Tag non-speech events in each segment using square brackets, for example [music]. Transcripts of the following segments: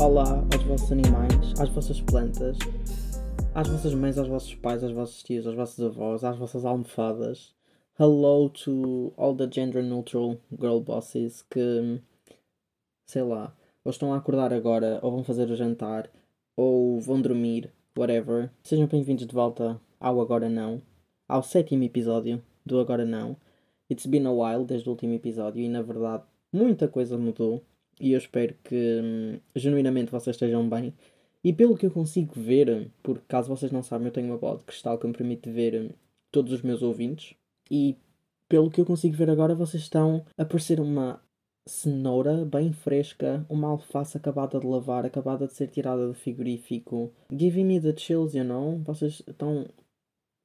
Olá aos vossos animais, às vossas plantas, às vossas mães, aos vossos pais, aos vossos tios, aos vossos avós, às vossas almofadas. Hello to all the gender neutral girl bosses que, sei lá, ou estão a acordar agora, ou vão fazer o jantar, ou vão dormir, whatever. Sejam bem-vindos de volta ao Agora Não, ao sétimo episódio do Agora Não. It's been a while desde o último episódio e na verdade muita coisa mudou e eu espero que hum, genuinamente vocês estejam bem. E pelo que eu consigo ver, porque caso vocês não sabem, eu tenho uma bola de cristal que me permite ver hum, todos os meus ouvintes. E pelo que eu consigo ver agora, vocês estão a parecer uma cenoura bem fresca, uma alface acabada de lavar, acabada de ser tirada do frigorífico. Giving me the chills, you know? Vocês estão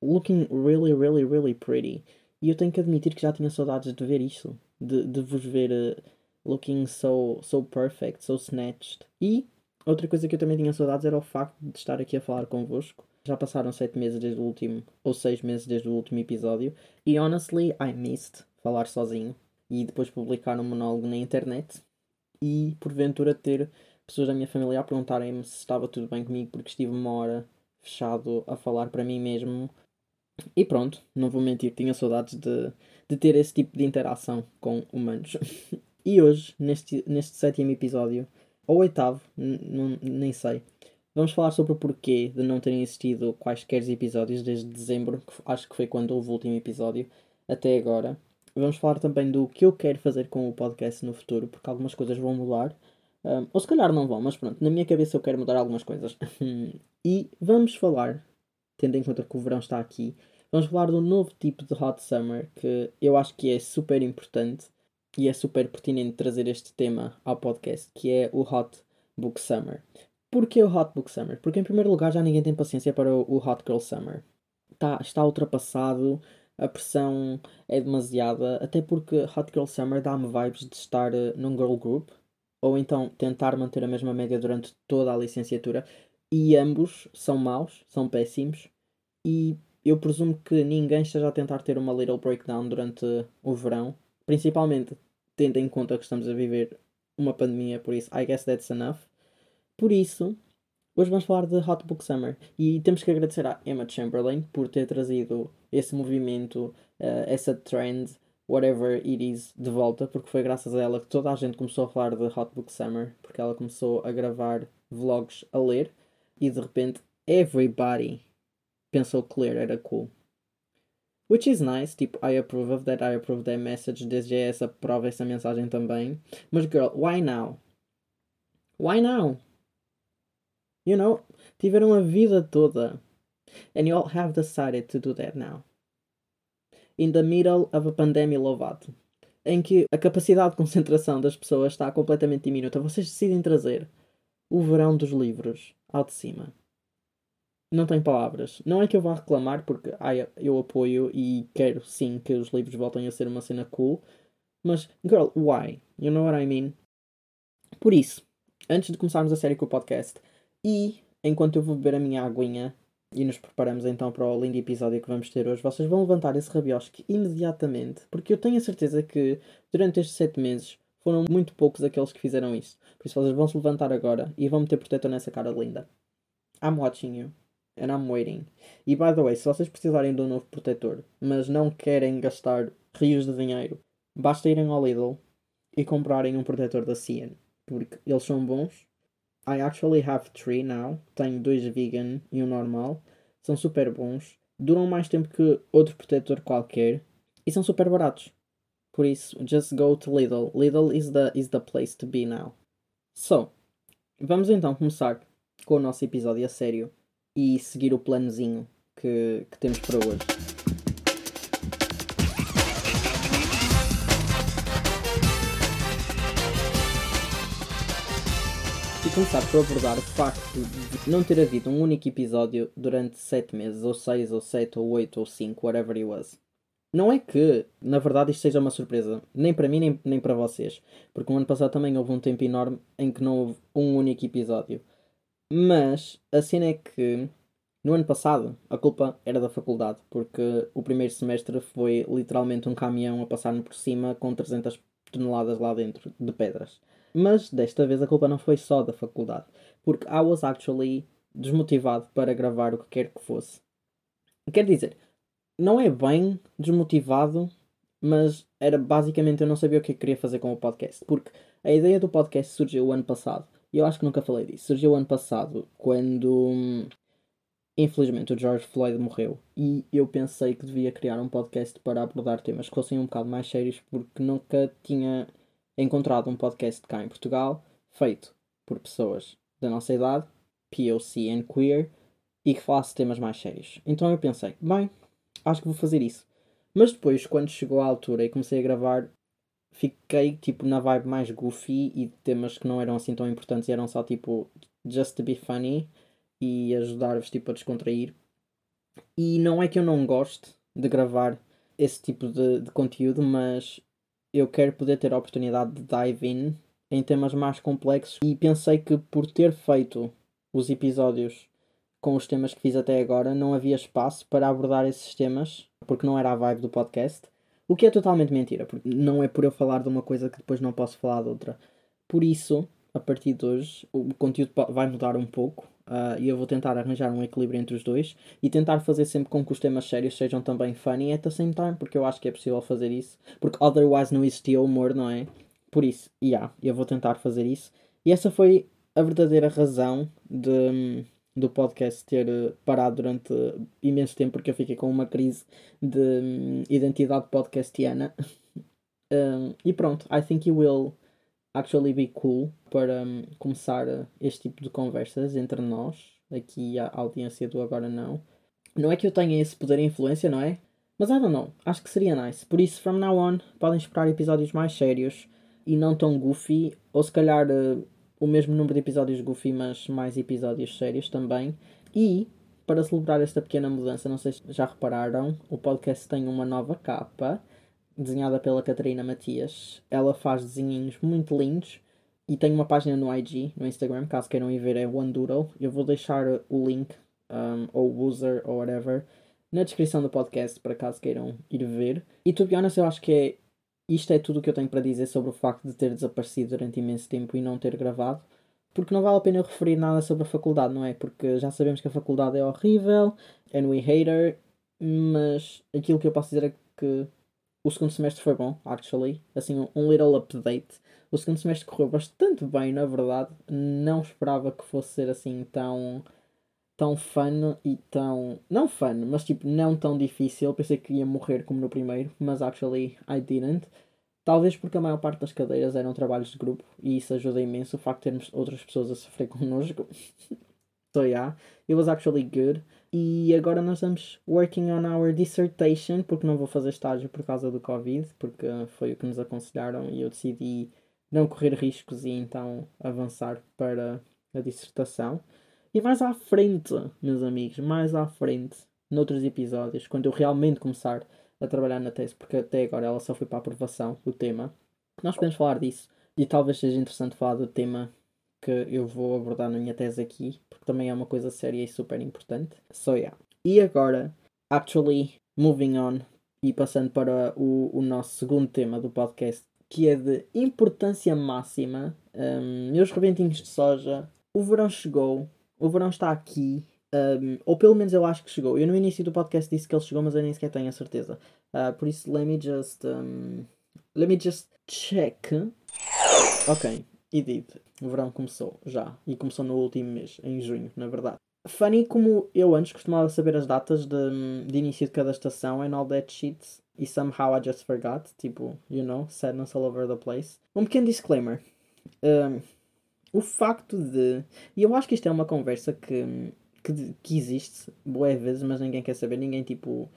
looking really, really, really pretty. E eu tenho que admitir que já tinha saudades de ver isso, de, de vos ver uh, looking so, so perfect, so snatched. E outra coisa que eu também tinha saudades era o facto de estar aqui a falar convosco. Já passaram sete meses desde o último, ou seis meses desde o último episódio, e honestly, I missed falar sozinho e depois publicar um monólogo na internet e porventura ter pessoas da minha família a perguntarem-me se estava tudo bem comigo porque estive uma hora fechado a falar para mim mesmo. E pronto, não vou mentir, tinha saudades de, de ter esse tipo de interação com humanos. [laughs] e hoje, neste, neste sétimo episódio, ou oitavo, nem sei, vamos falar sobre o porquê de não terem existido quaisquer episódios desde dezembro, que acho que foi quando houve o último episódio, até agora. Vamos falar também do que eu quero fazer com o podcast no futuro, porque algumas coisas vão mudar. Um, ou se calhar não vão, mas pronto, na minha cabeça eu quero mudar algumas coisas. [laughs] e vamos falar, tendo em conta que o verão está aqui, vamos falar do novo tipo de Hot Summer que eu acho que é super importante e é super pertinente trazer este tema ao podcast, que é o Hot Book Summer. Porquê o Hot Book Summer? Porque em primeiro lugar já ninguém tem paciência para o Hot Girl Summer. Tá, está ultrapassado, a pressão é demasiada, até porque Hot Girl Summer dá-me vibes de estar uh, num girl group, ou então tentar manter a mesma média durante toda a licenciatura, e ambos são maus, são péssimos, e eu presumo que ninguém esteja a tentar ter uma little breakdown durante o verão, principalmente tendo em conta que estamos a viver uma pandemia, por isso I guess that's enough. Por isso, Hoje vamos falar de Hot Book Summer e temos que agradecer à Emma Chamberlain por ter trazido esse movimento, uh, essa trend, whatever it is, de volta, porque foi graças a ela que toda a gente começou a falar de Hot Book Summer, porque ela começou a gravar vlogs a ler e de repente everybody pensou que ler era cool. Which is nice, tipo, I approve of that, I approve that message, desde essa prova essa mensagem também. Mas girl, why now? Why now? You know, tiveram a vida toda. And you all have decided to do that now. In the middle of a pandemic lovato. Em que a capacidade de concentração das pessoas está completamente diminuta. Vocês decidem trazer o verão dos livros ao de cima. Não tem palavras. Não é que eu vá reclamar, porque ai, eu apoio e quero sim que os livros voltem a ser uma cena cool. Mas, girl, why? You know what I mean? Por isso, antes de começarmos a série com o podcast, e enquanto eu vou beber a minha aguinha e nos preparamos então para o lindo episódio que vamos ter hoje, vocês vão levantar esse rabiosque imediatamente, porque eu tenho a certeza que durante estes sete meses foram muito poucos aqueles que fizeram isso. Por isso vocês vão se levantar agora e vão meter protetor nessa cara linda. I'm watching you. And I'm waiting. E by the way, se vocês precisarem de um novo protetor, mas não querem gastar rios de dinheiro, basta irem ao Lidl e comprarem um protetor da Cian. Porque eles são bons I actually have three now. Tenho dois vegan e um normal. São super bons. Duram mais tempo que outro protetor qualquer. E são super baratos. Por isso, just go to Lidl. Lidl is the, is the place to be now. So, vamos então começar com o nosso episódio a sério e seguir o planozinho que, que temos para hoje. começar por abordar o facto de não ter havido um único episódio durante 7 meses, ou 6, ou 7, ou 8, ou 5, whatever it was. Não é que, na verdade, isto seja uma surpresa, nem para mim, nem, nem para vocês, porque o ano passado também houve um tempo enorme em que não houve um único episódio. Mas a cena é que no ano passado a culpa era da faculdade, porque o primeiro semestre foi literalmente um caminhão a passar-me por cima com 300 toneladas lá dentro de pedras. Mas desta vez a culpa não foi só da faculdade, porque I was actually desmotivado para gravar o que quer que fosse. Quer dizer, não é bem desmotivado, mas era basicamente eu não sabia o que eu queria fazer com o podcast, porque a ideia do podcast surgiu o ano passado, e eu acho que nunca falei disso. Surgiu ano passado, quando infelizmente o George Floyd morreu, e eu pensei que devia criar um podcast para abordar temas que fossem um bocado mais sérios, porque nunca tinha encontrado um podcast cá em Portugal feito por pessoas da nossa idade, POC and queer, e que falasse temas mais sérios. Então eu pensei, bem, acho que vou fazer isso. Mas depois, quando chegou a altura e comecei a gravar, fiquei tipo na vibe mais goofy e temas que não eram assim tão importantes eram só tipo just to be funny e ajudar-vos tipo a descontrair. E não é que eu não goste de gravar esse tipo de, de conteúdo, mas eu quero poder ter a oportunidade de dive in em temas mais complexos e pensei que por ter feito os episódios com os temas que fiz até agora não havia espaço para abordar esses temas porque não era a vibe do podcast. O que é totalmente mentira, porque não é por eu falar de uma coisa que depois não posso falar de outra. Por isso, a partir de hoje, o conteúdo vai mudar um pouco uh, e eu vou tentar arranjar um equilíbrio entre os dois e tentar fazer sempre com que os temas sérios sejam também funny at the same time, porque eu acho que é possível fazer isso, porque otherwise não existia humor, não é? Por isso, yeah, eu vou tentar fazer isso. E essa foi a verdadeira razão de do podcast ter eh, parado durante imenso tempo porque eu fiquei com uma crise de um, identidade podcastiana. [laughs] um, e pronto, I think it will actually be cool para um, começar eh, este tipo de conversas entre nós, aqui a audiência do Agora Não. Não é que eu tenha esse poder e influência, não é? Mas I don't know, acho que seria nice. Por isso, from now on, podem esperar episódios mais sérios e não tão goofy, ou se calhar uh, o mesmo número de episódios goofy, mas mais episódios sérios também. E, para celebrar esta pequena mudança, não sei se já repararam, o podcast tem uma nova capa, desenhada pela Catarina Matias. Ela faz desenhinhos muito lindos e tem uma página no IG, no Instagram, caso queiram ir ver, é OneDoodle. Eu vou deixar o link, um, ou user, ou whatever, na descrição do podcast, para caso queiram ir ver. E, to be honest, eu acho que é isto é tudo o que eu tenho para dizer sobre o facto de ter desaparecido durante imenso tempo e não ter gravado. Porque não vale a pena eu referir nada sobre a faculdade, não é? Porque já sabemos que a faculdade é horrível, and we hate her, mas aquilo que eu posso dizer é que o segundo semestre foi bom, actually. Assim, um little update. O segundo semestre correu bastante bem, na verdade. Não esperava que fosse ser assim tão tão fun e tão. Não fun, mas tipo, não tão difícil. Pensei que ia morrer como no primeiro, mas actually I didn't. Talvez porque a maior parte das cadeiras eram trabalhos de grupo e isso ajuda imenso o facto de termos outras pessoas a sofrer [laughs] connosco. so yeah, it was actually good. E agora nós estamos working on our dissertation, porque não vou fazer estágio por causa do Covid, porque foi o que nos aconselharam e eu decidi não correr riscos e então avançar para a dissertação. E mais à frente, meus amigos, mais à frente, noutros episódios, quando eu realmente começar a trabalhar na tese, porque até agora ela só foi para aprovação, o tema, nós podemos falar disso. E talvez seja interessante falar do tema que eu vou abordar na minha tese aqui, porque também é uma coisa séria e super importante. So yeah. E agora, actually, moving on e passando para o, o nosso segundo tema do podcast, que é de importância máxima. Um, meus rebentinhos de soja, o verão chegou, o verão está aqui. Um, ou pelo menos eu acho que chegou. Eu no início do podcast disse que ele chegou, mas eu nem sequer tenho a certeza. Uh, por isso, let me just. Um, let me just check. Ok, e did. O verão começou já. E começou no último mês, em junho, na verdade. Funny como eu antes costumava saber as datas de, de início de cada estação and all that shit. E somehow I just forgot. Tipo, you know, sadness all over the place. Um pequeno disclaimer. Um, o facto de. E eu acho que isto é uma conversa que, que, que existe boas vezes, mas ninguém quer saber, ninguém tipo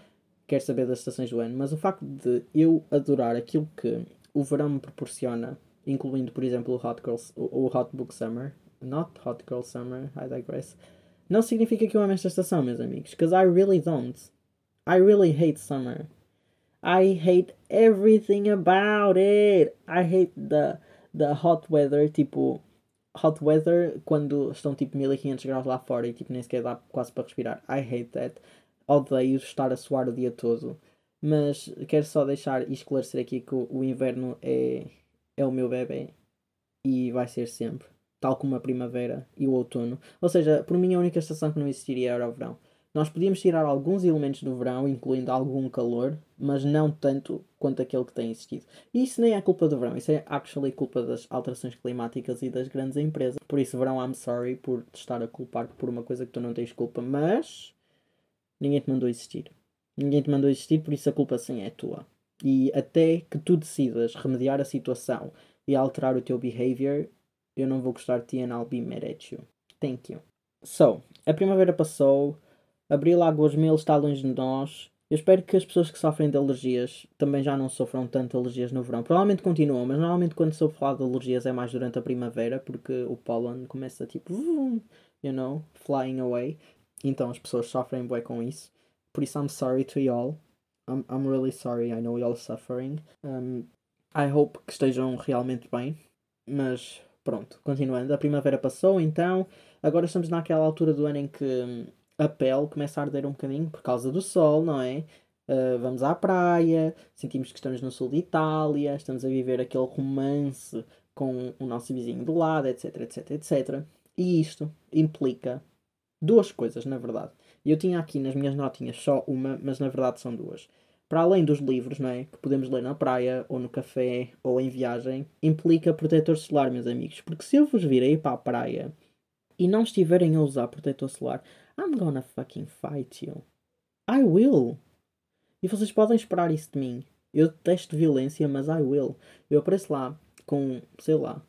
quer saber das estações do ano. Mas o facto de eu adorar aquilo que o verão me proporciona, incluindo, por exemplo, o Hot, Girls, o, o Hot Book Summer, not Hot Girl Summer, I digress, não significa que eu amo esta estação, meus amigos, because I really don't. I really hate summer. I hate everything about it. I hate the the hot weather, tipo, hot weather quando estão tipo 1500 graus lá fora e tipo nem sequer dá quase para respirar. I hate that. Odeio estar a suar o dia todo. Mas quero só deixar e esclarecer aqui que o, inverno é, é o meu bebê. e vai ser sempre, tal como a primavera e o outono. Ou seja, por mim a única estação que não existiria era o verão. Nós podíamos tirar alguns elementos do verão, incluindo algum calor, mas não tanto quanto aquele que tem existido. E isso nem é culpa do verão, isso é actually culpa das alterações climáticas e das grandes empresas. Por isso, verão, I'm sorry por te estar a culpar por uma coisa que tu não tens culpa, mas ninguém te mandou existir. Ninguém te mandou existir, por isso a culpa sim é tua. E até que tu decidas remediar a situação e alterar o teu behavior, eu não vou gostar de ti and I'll be mad at you. Thank you. So, a primavera passou, abril, águas mil está longe de nós. Eu espero que as pessoas que sofrem de alergias também já não sofram tanto alergias no verão. Provavelmente continuam, mas normalmente quando sou falar de alergias é mais durante a primavera, porque o pólen começa tipo, you know, flying away. Então as pessoas sofrem bem com isso. Por isso, I'm sorry to y'all. I'm, I'm really sorry, I know y'all suffering. Um, I hope que estejam realmente bem. Mas pronto, continuando. A primavera passou, então. Agora estamos naquela altura do ano em que hum, a pele começa a arder um bocadinho por causa do sol, não é? Uh, vamos à praia, sentimos que estamos no sul de Itália, estamos a viver aquele romance com o nosso vizinho do lado, etc, etc, etc. E isto implica duas coisas, na verdade. Eu tinha aqui nas minhas notinhas só uma, mas na verdade são duas. Para além dos livros, não é? Que podemos ler na praia, ou no café, ou em viagem, implica protetor solar, meus amigos. Porque se eu vos vir aí para a praia e não estiverem a usar protetor solar, I'm gonna fucking fight you. I will. E vocês podem esperar isso de mim. Eu detesto violência, mas I will. Eu apareço lá com, sei lá,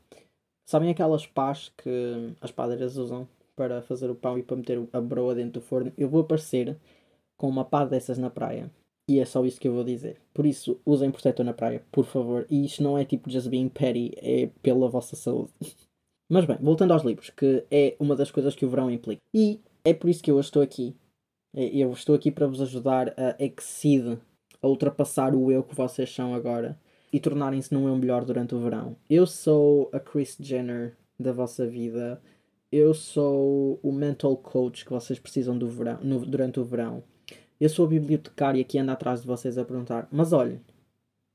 sabem aquelas pás que as padeiras usam para fazer o pão e para meter a broa dentro do forno? Eu vou aparecer com uma pá dessas na praia. E é só isso que eu vou dizer. Por isso, usem protetor na praia, por favor. E isto não é tipo just being petty, é pela vossa saúde. [laughs] Mas bem, voltando aos livros, que é uma das coisas que o verão implica. E é por isso que eu estou aqui. Eu estou aqui para vos ajudar a exceed, a ultrapassar o eu que vocês são agora e tornarem-se num eu melhor durante o verão. Eu sou a Chris Jenner da vossa vida. Eu sou o mental coach que vocês precisam do verão, no, durante o verão. Eu sou a bibliotecária que anda atrás de vocês a perguntar: Mas olha,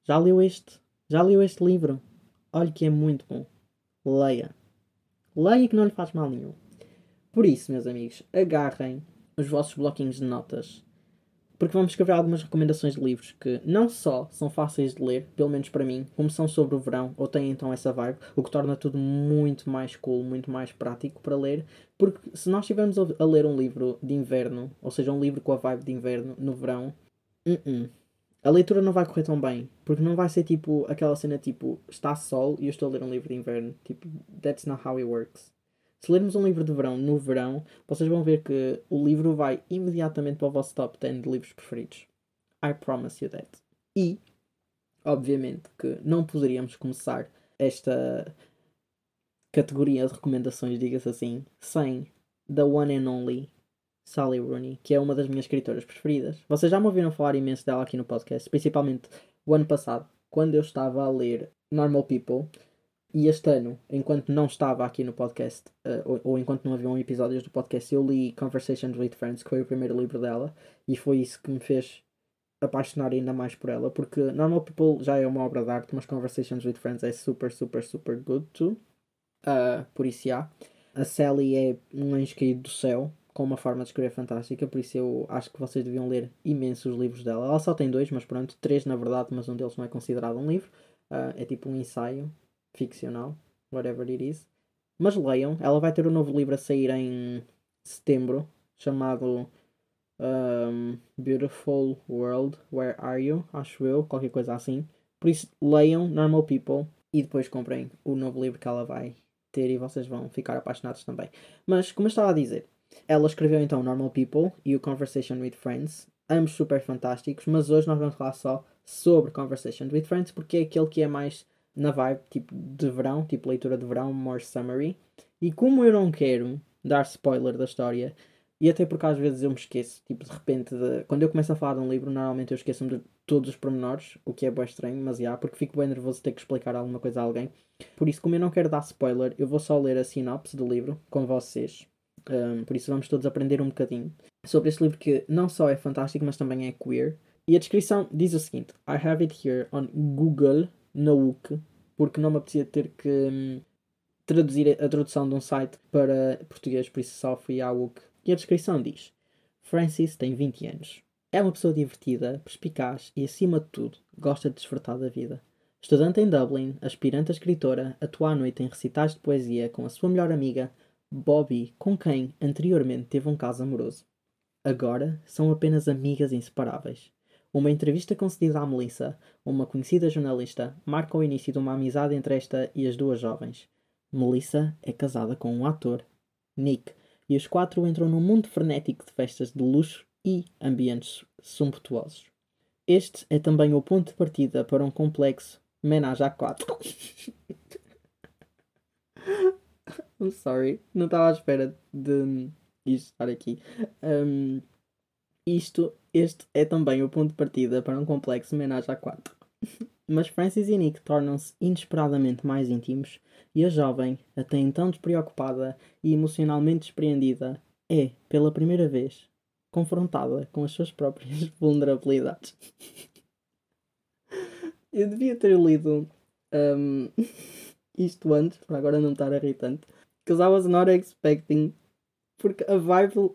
já leu este? Já leu este livro? Olha que é muito bom. Leia. Leia que não lhe faz mal nenhum. Por isso, meus amigos, agarrem os vossos bloquinhos de notas porque vamos escrever algumas recomendações de livros que não só são fáceis de ler, pelo menos para mim, como são sobre o verão, ou têm então essa vibe, o que torna tudo muito mais cool, muito mais prático para ler, porque se nós estivermos a ler um livro de inverno, ou seja, um livro com a vibe de inverno no verão, uh -uh, a leitura não vai correr tão bem, porque não vai ser tipo aquela cena tipo está sol e eu estou a ler um livro de inverno, tipo that's not how it works. Se lermos um livro de verão no verão, vocês vão ver que o livro vai imediatamente para o vosso top 10 de livros preferidos. I promise you that. E, obviamente, que não poderíamos começar esta categoria de recomendações, diga-se assim, sem The One and Only Sally Rooney, que é uma das minhas escritoras preferidas. Vocês já me ouviram falar imenso dela aqui no podcast, principalmente o ano passado, quando eu estava a ler Normal People e este ano, enquanto não estava aqui no podcast, uh, ou, ou, enquanto não haviam episódios do podcast, eu li Conversations with Friends, que foi o primeiro livro dela, e foi isso que me fez apaixonar ainda mais por ela, porque Normal People já é uma obra de arte, mas Conversations with Friends é super, super, super good too. Uh, por isso, já. A Sally é um anjo caído do céu, com uma forma de escrever fantástica, por isso eu acho que vocês deviam ler imensos livros dela. Ela só tem dois, mas pronto, três na verdade, mas um deles não é considerado um livro. Uh, é tipo um ensaio ficcional, whatever it is. Mas leiam, ela vai ter um novo livro a sair em setembro, chamado um, Beautiful World, Where Are You? Acho eu, qualquer coisa assim. Por isso, leiam Normal People e depois comprem o novo livro que ela vai ter e vocês vão ficar apaixonados também. Mas, como eu estava a dizer, ela escreveu então Normal People e o Conversation with Friends, ambos super fantásticos, mas hoje nós vamos falar só sobre Conversation with Friends porque é aquele que é mais na vibe tipo de verão, tipo leitura de verão, more summary. E como eu não quero dar spoiler da história, e até porque às vezes eu me esqueço, tipo de repente, de... quando eu começo a falar de um livro, normalmente eu esqueço-me de todos os pormenores, o que é bem estranho, mas já, porque fico bem nervoso de ter que explicar alguma coisa a alguém. Por isso, como eu não quero dar spoiler, eu vou só ler a sinopse do livro com vocês. Um, por isso, vamos todos aprender um bocadinho sobre este livro que não só é fantástico, mas também é queer. E a descrição diz o seguinte: I have it here on Google Nauk, porque não me apetecia ter que hum, traduzir a tradução de um site para português, por isso só fui ao WUC. E a descrição diz: Francis tem 20 anos. É uma pessoa divertida, perspicaz e, acima de tudo, gosta de desfrutar da vida. Estudante em Dublin, aspirante a escritora, atua à noite em recitais de poesia com a sua melhor amiga, Bobby, com quem anteriormente teve um caso amoroso. Agora são apenas amigas inseparáveis. Uma entrevista concedida à Melissa, uma conhecida jornalista, marca o início de uma amizade entre esta e as duas jovens. Melissa é casada com um ator, Nick, e os quatro entram num mundo frenético de festas de luxo e ambientes sumptuosos. Este é também o ponto de partida para um complexo Menage a quatro. [laughs] I'm sorry, não estava à espera de isto estar aqui. Um, isto, este é também o ponto de partida para um complexo Menage a quatro. [laughs] Mas Francis e Nick tornam-se inesperadamente mais íntimos e a jovem, até então despreocupada e emocionalmente despreendida, é, pela primeira vez, confrontada com as suas próprias [laughs] vulnerabilidades. [laughs] Eu devia ter lido um, isto antes, para agora não estar irritante. Because I was not expecting. Porque a vibe.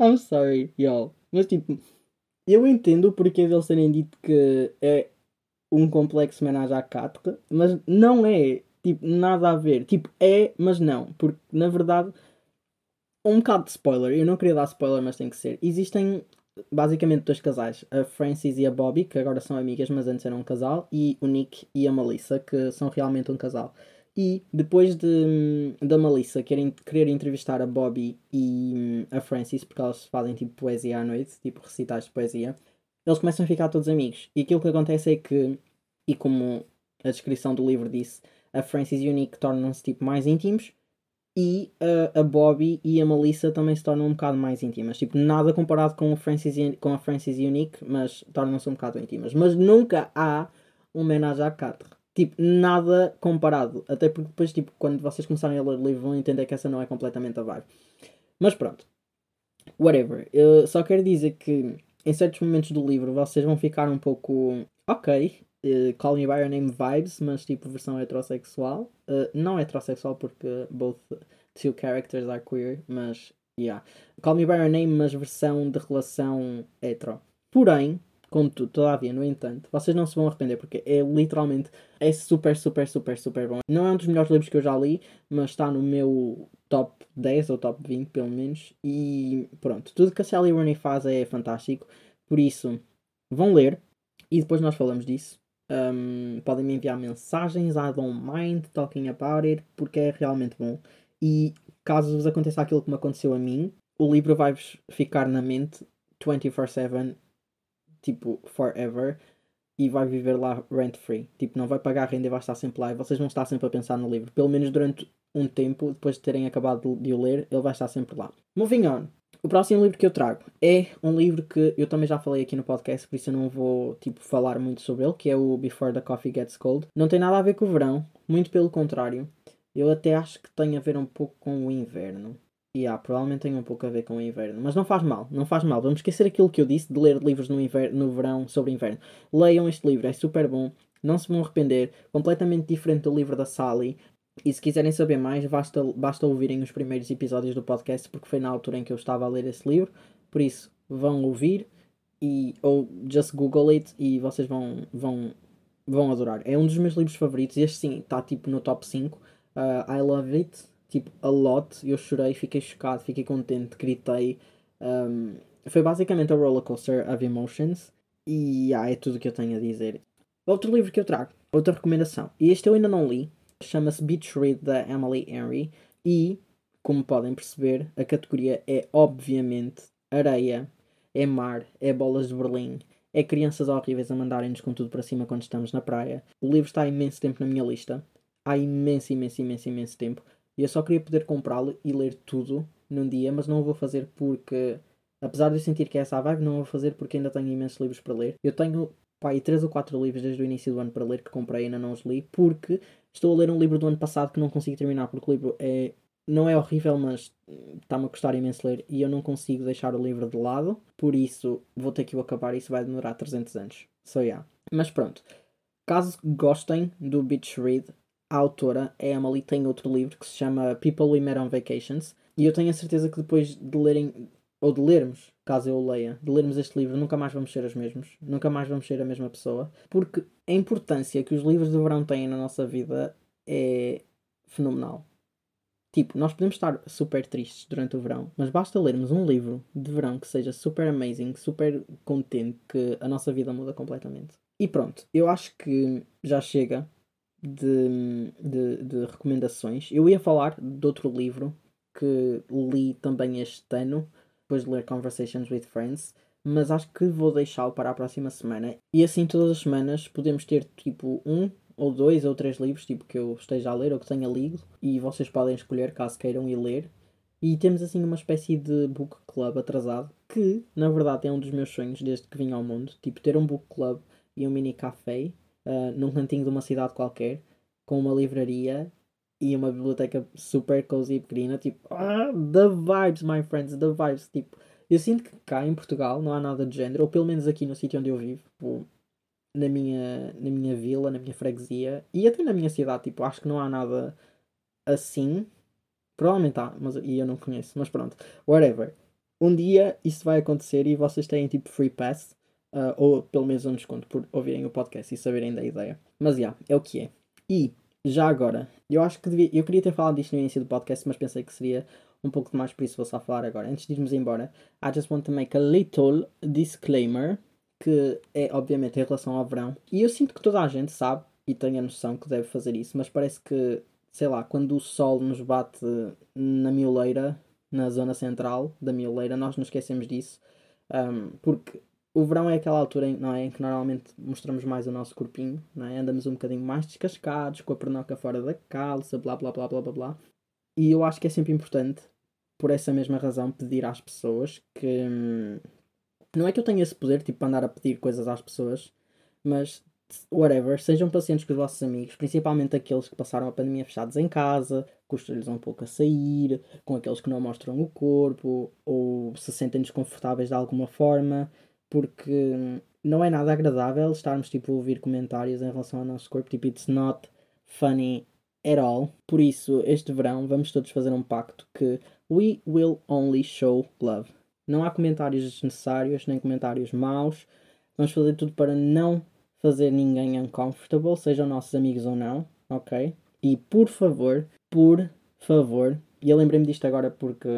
I'm sorry, y'all. Mas tipo, eu entendo o porquê deles terem dito que é um complexo homenagem à Catra, mas não é, tipo, nada a ver. Tipo, é, mas não. Porque, na verdade, um bocado de spoiler. Eu não queria dar spoiler, mas tem que ser. Existem basicamente dois casais, a Frances e a Bobby, que agora são amigas, mas antes eram um casal, e o Nick e a Melissa, que são realmente um casal. E depois de, da Melissa querer, querer entrevistar a Bobby e hum, a Frances, porque elas fazem tipo poesia à noite, tipo recitais de poesia, eles começam a ficar todos amigos. E aquilo que acontece é que, e como a descrição do livro disse, a Frances e o Nick tornam-se tipo mais íntimos e a, a Bobby e a Melissa também se tornam um bocado mais íntimas. Tipo, nada comparado com, o Francis e, com a Francis e o Nick, mas tornam-se um bocado íntimas. Mas nunca há um homenagem à Quatre. Tipo, nada comparado. Até porque depois, tipo, quando vocês começarem a ler o livro, vão entender que essa não é completamente a vibe. Mas pronto. Whatever. Eu só quero dizer que em certos momentos do livro vocês vão ficar um pouco. Ok, uh, Call Me By Your Name vibes, mas tipo versão heterossexual. Uh, não heterossexual porque both two characters are queer, mas yeah. Call Me By Your Name, mas versão de relação hetero. Porém, contudo, todavia, no entanto, vocês não se vão arrepender porque é literalmente é super, super, super, super bom. Não é um dos melhores livros que eu já li, mas está no meu top 10 ou top 20 pelo menos. E pronto, tudo que a Sally Rooney faz é fantástico. Por isso, vão ler e depois nós falamos disso. Um, podem me enviar mensagens, I don't mind talking about it, porque é realmente bom. E caso vos aconteça aquilo que me aconteceu a mim, o livro vai-vos ficar na mente 24-7, tipo, forever, e vai viver lá rent-free. Tipo, não vai pagar renda e vai estar sempre lá, e vocês vão estar sempre a pensar no livro. Pelo menos durante um tempo, depois de terem acabado de o ler, ele vai estar sempre lá. Moving on. O próximo livro que eu trago é um livro que eu também já falei aqui no podcast, por isso eu não vou tipo, falar muito sobre ele, que é o Before the Coffee Gets Cold. Não tem nada a ver com o verão, muito pelo contrário. Eu até acho que tem a ver um pouco com o inverno. E yeah, provavelmente tem um pouco a ver com o inverno. Mas não faz mal, não faz mal. Vamos esquecer aquilo que eu disse de ler livros no, inverno, no verão sobre inverno. Leiam este livro, é super bom. Não se vão arrepender. Completamente diferente do livro da Sally. E se quiserem saber mais, basta, basta ouvirem os primeiros episódios do podcast, porque foi na altura em que eu estava a ler esse livro. Por isso, vão ouvir e, ou just Google it e vocês vão, vão, vão adorar. É um dos meus livros favoritos. Este sim está tipo no top 5. Uh, I love it, tipo, a lot. Eu chorei, fiquei chocado, fiquei contente, gritei. Um, foi basicamente a roller coaster of emotions. E ah, é tudo o que eu tenho a dizer. Outro livro que eu trago, outra recomendação. E este eu ainda não li, chama-se Beach Read da Emily Henry e, como podem perceber, a categoria é obviamente areia, é mar, é bolas de Berlim, é crianças horríveis a mandarem-nos com tudo para cima quando estamos na praia. O livro está há imenso tempo na minha lista, há imenso, imenso, imenso, imenso tempo, e eu só queria poder comprá-lo e ler tudo num dia, mas não o vou fazer porque, apesar de eu sentir que é essa a vibe, não o vou fazer porque ainda tenho imensos livros para ler. Eu tenho e 3 ou 4 livros desde o início do ano para ler que comprei e ainda não os li, porque estou a ler um livro do ano passado que não consigo terminar, porque o livro é, não é horrível, mas está-me a custar imenso ler e eu não consigo deixar o livro de lado, por isso vou ter que o acabar e isso vai demorar 300 anos. So yeah. Mas pronto, caso gostem do Beach Read, a autora, a Emily, tem outro livro que se chama People We Met on Vacations. E eu tenho a certeza que depois de lerem, ou de lermos, caso eu o leia, de lermos este livro, nunca mais vamos ser os mesmos. Nunca mais vamos ser a mesma pessoa. Porque a importância que os livros de verão têm na nossa vida é fenomenal. Tipo, nós podemos estar super tristes durante o verão, mas basta lermos um livro de verão que seja super amazing, super contente, que a nossa vida muda completamente. E pronto, eu acho que já chega de, de, de recomendações. Eu ia falar de outro livro que li também este ano, depois de ler Conversations with Friends, mas acho que vou deixá-lo para a próxima semana. E assim todas as semanas podemos ter tipo um ou dois ou três livros tipo que eu esteja a ler ou que tenha lido e vocês podem escolher caso queiram ir ler. E temos assim uma espécie de book club atrasado que, na verdade, é um dos meus sonhos desde que vim ao mundo. Tipo, ter um book club e um mini café uh, num cantinho de uma cidade qualquer com uma livraria e uma biblioteca super cozy e pequenina. Tipo, ah, the vibes, my friends, the vibes. Tipo, eu sinto que cá em Portugal não há nada de género, ou pelo menos aqui no sítio onde eu vivo. Tipo, na minha, na minha vila, na minha freguesia e até na minha cidade. Tipo, acho que não há nada assim. Provavelmente há, mas e eu não conheço, mas pronto. Whatever. Um dia isso vai acontecer e vocês têm tipo free pass. Uh, ou pelo menos um desconto por ouvirem o podcast e saberem da ideia. Mas já, yeah, é o que é. E já agora, eu acho que devia, eu queria ter falado disto no início do podcast, mas pensei que seria um pouco demais, por isso vou só falar agora. Antes de irmos embora, I just want to make a little disclaimer que é obviamente em relação ao verão. E eu sinto que toda a gente sabe e tem a noção que deve fazer isso, mas parece que, sei lá, quando o sol nos bate na mioleira, na zona central da mioleira, nós nos esquecemos disso. Um, porque o verão é aquela altura em, não é, em que normalmente mostramos mais o nosso corpinho, não é? andamos um bocadinho mais descascados, com a pernoca fora da calça, blá blá blá blá blá blá. E eu acho que é sempre importante, por essa mesma razão, pedir às pessoas que, hum, não é que eu tenha esse poder, tipo, andar a pedir coisas às pessoas, mas whatever, sejam pacientes com os vossos amigos, principalmente aqueles que passaram a pandemia fechados em casa, custa-lhes um pouco a sair, com aqueles que não mostram o corpo, ou se sentem desconfortáveis de alguma forma, porque não é nada agradável estarmos tipo a ouvir comentários em relação ao nosso corpo, tipo, it's not funny at all. Por isso, este verão vamos todos fazer um pacto que we will only show love. Não há comentários desnecessários, nem comentários maus. Vamos fazer tudo para não fazer ninguém uncomfortable, sejam nossos amigos ou não, ok? E por favor, por favor, e eu lembrei-me disto agora porque,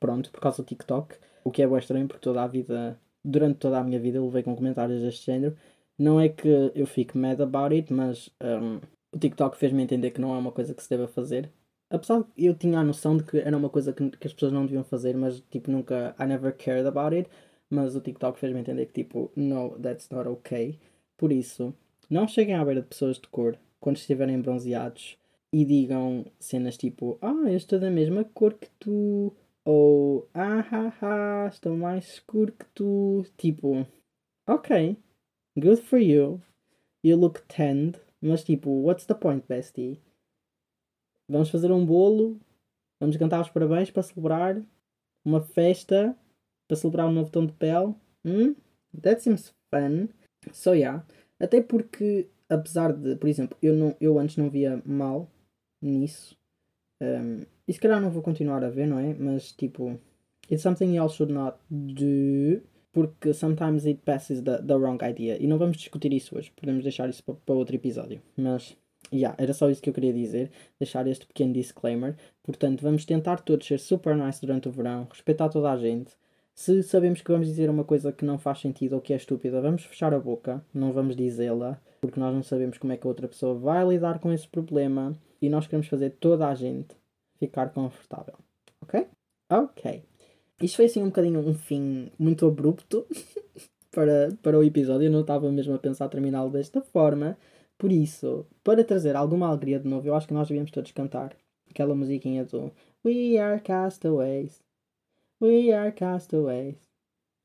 pronto, por causa do TikTok, o que é bem estranho porque toda a vida, durante toda a minha vida, eu levei com comentários deste género. Não é que eu fique mad about it, mas um, o TikTok fez-me entender que não é uma coisa que se deva fazer apesar de eu tinha a noção de que era uma coisa que, que, as pessoas não deviam fazer, mas tipo nunca, I never cared about it, mas o TikTok fez-me entender que tipo, no, that's not okay. Por isso, não cheguem à beira de pessoas de cor quando estiverem bronzeados e digam cenas tipo, ah, eu estou da mesma cor que tu, ou ah, ha, ha, estou mais escuro que tu, tipo, ok, good for you, you look tanned, mas tipo, what's the point, bestie? Vamos fazer um bolo, vamos cantar os parabéns para celebrar uma festa, para celebrar um novo tom de pele. Hmm? That seems fun. So yeah. Até porque, apesar de, por exemplo, eu, não, eu antes não via mal nisso. Um, e se calhar não vou continuar a ver, não é? Mas tipo, it's something you all should not do. Porque sometimes it passes the, the wrong idea. E não vamos discutir isso hoje. Podemos deixar isso para outro episódio. Mas Yeah, era só isso que eu queria dizer, deixar este pequeno disclaimer. Portanto, vamos tentar todos ser super nice durante o verão, respeitar toda a gente. Se sabemos que vamos dizer uma coisa que não faz sentido ou que é estúpida, vamos fechar a boca, não vamos dizê-la, porque nós não sabemos como é que a outra pessoa vai lidar com esse problema e nós queremos fazer toda a gente ficar confortável. Ok? Ok. Isto foi assim um bocadinho um fim muito abrupto [laughs] para, para o episódio. Eu não estava mesmo a pensar terminá-lo desta forma. Por isso, para trazer alguma alegria de novo, eu acho que nós devíamos todos cantar aquela musiquinha do We are castaways, we are castaways,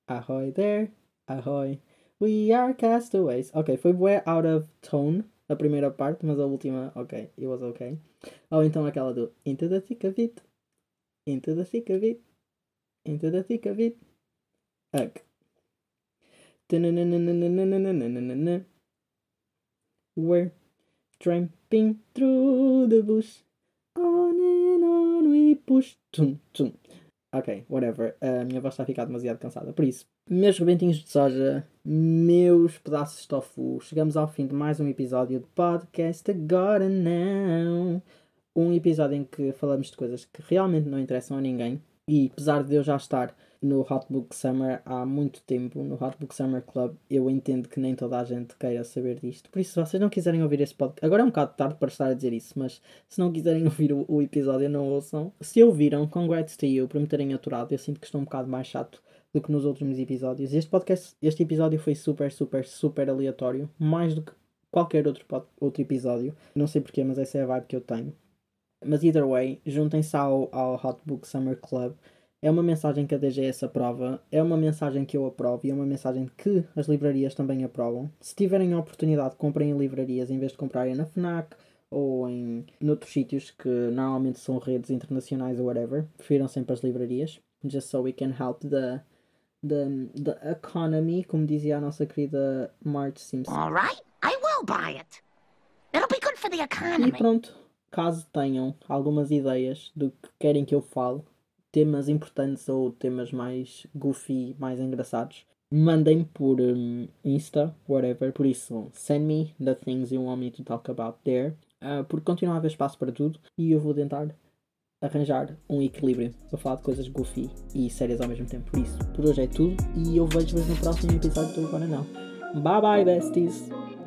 ahoy there, ahoy, we are castaways. Ok, foi bué out of tone a primeira parte, mas a última, ok, it was ok. Ou então aquela do Into the thick of it, into the thick of it, into the thick of it. Ok. We're tramping through the bush. On and on we push. Tum, tum. Ok, whatever. A minha voz está a ficar demasiado cansada. Por isso, meus rebentinhos de soja, meus pedaços de tofu, chegamos ao fim de mais um episódio do podcast Agora Não. Um episódio em que falamos de coisas que realmente não interessam a ninguém. E apesar de eu já estar no Hot Book Summer há muito tempo, no Hot Book Summer Club, eu entendo que nem toda a gente queira saber disto. Por isso, se vocês não quiserem ouvir esse podcast, agora é um bocado tarde para estar a dizer isso, mas se não quiserem [laughs] ouvir o, o episódio, não ouçam. Se ouviram, congrats to you por me terem aturado. Eu sinto que estou um bocado mais chato do que nos outros episódios. Este podcast, este episódio foi super, super, super aleatório, mais do que qualquer outro, outro episódio. Não sei porquê, mas essa é a vibe que eu tenho. Mas either way, juntem-se ao, ao Hot Book Summer Club. É uma mensagem que a DGS aprova, é uma mensagem que eu aprovo e é uma mensagem que as livrarias também aprovam. Se tiverem a oportunidade, comprem em livrarias em vez de comprarem na FNAC ou em noutros sítios que normalmente são redes internacionais ou whatever. Prefiram sempre as livrarias, just so we can help the, the, the economy, como dizia a nossa querida Marge Simpson. Alright, I will buy it. It'll be good for the economy. E pronto, caso tenham algumas ideias do que querem que eu fale, temas importantes ou temas mais goofy, mais engraçados, mandem por um, Insta, whatever. Por isso, send me the things you want me to talk about there. Uh, porque continua a haver espaço para tudo e eu vou tentar arranjar um equilíbrio para falar de coisas goofy e sérias ao mesmo tempo. Por isso, por hoje é tudo e eu vejo-vos no próximo episódio do Agora Não. Bye bye, besties!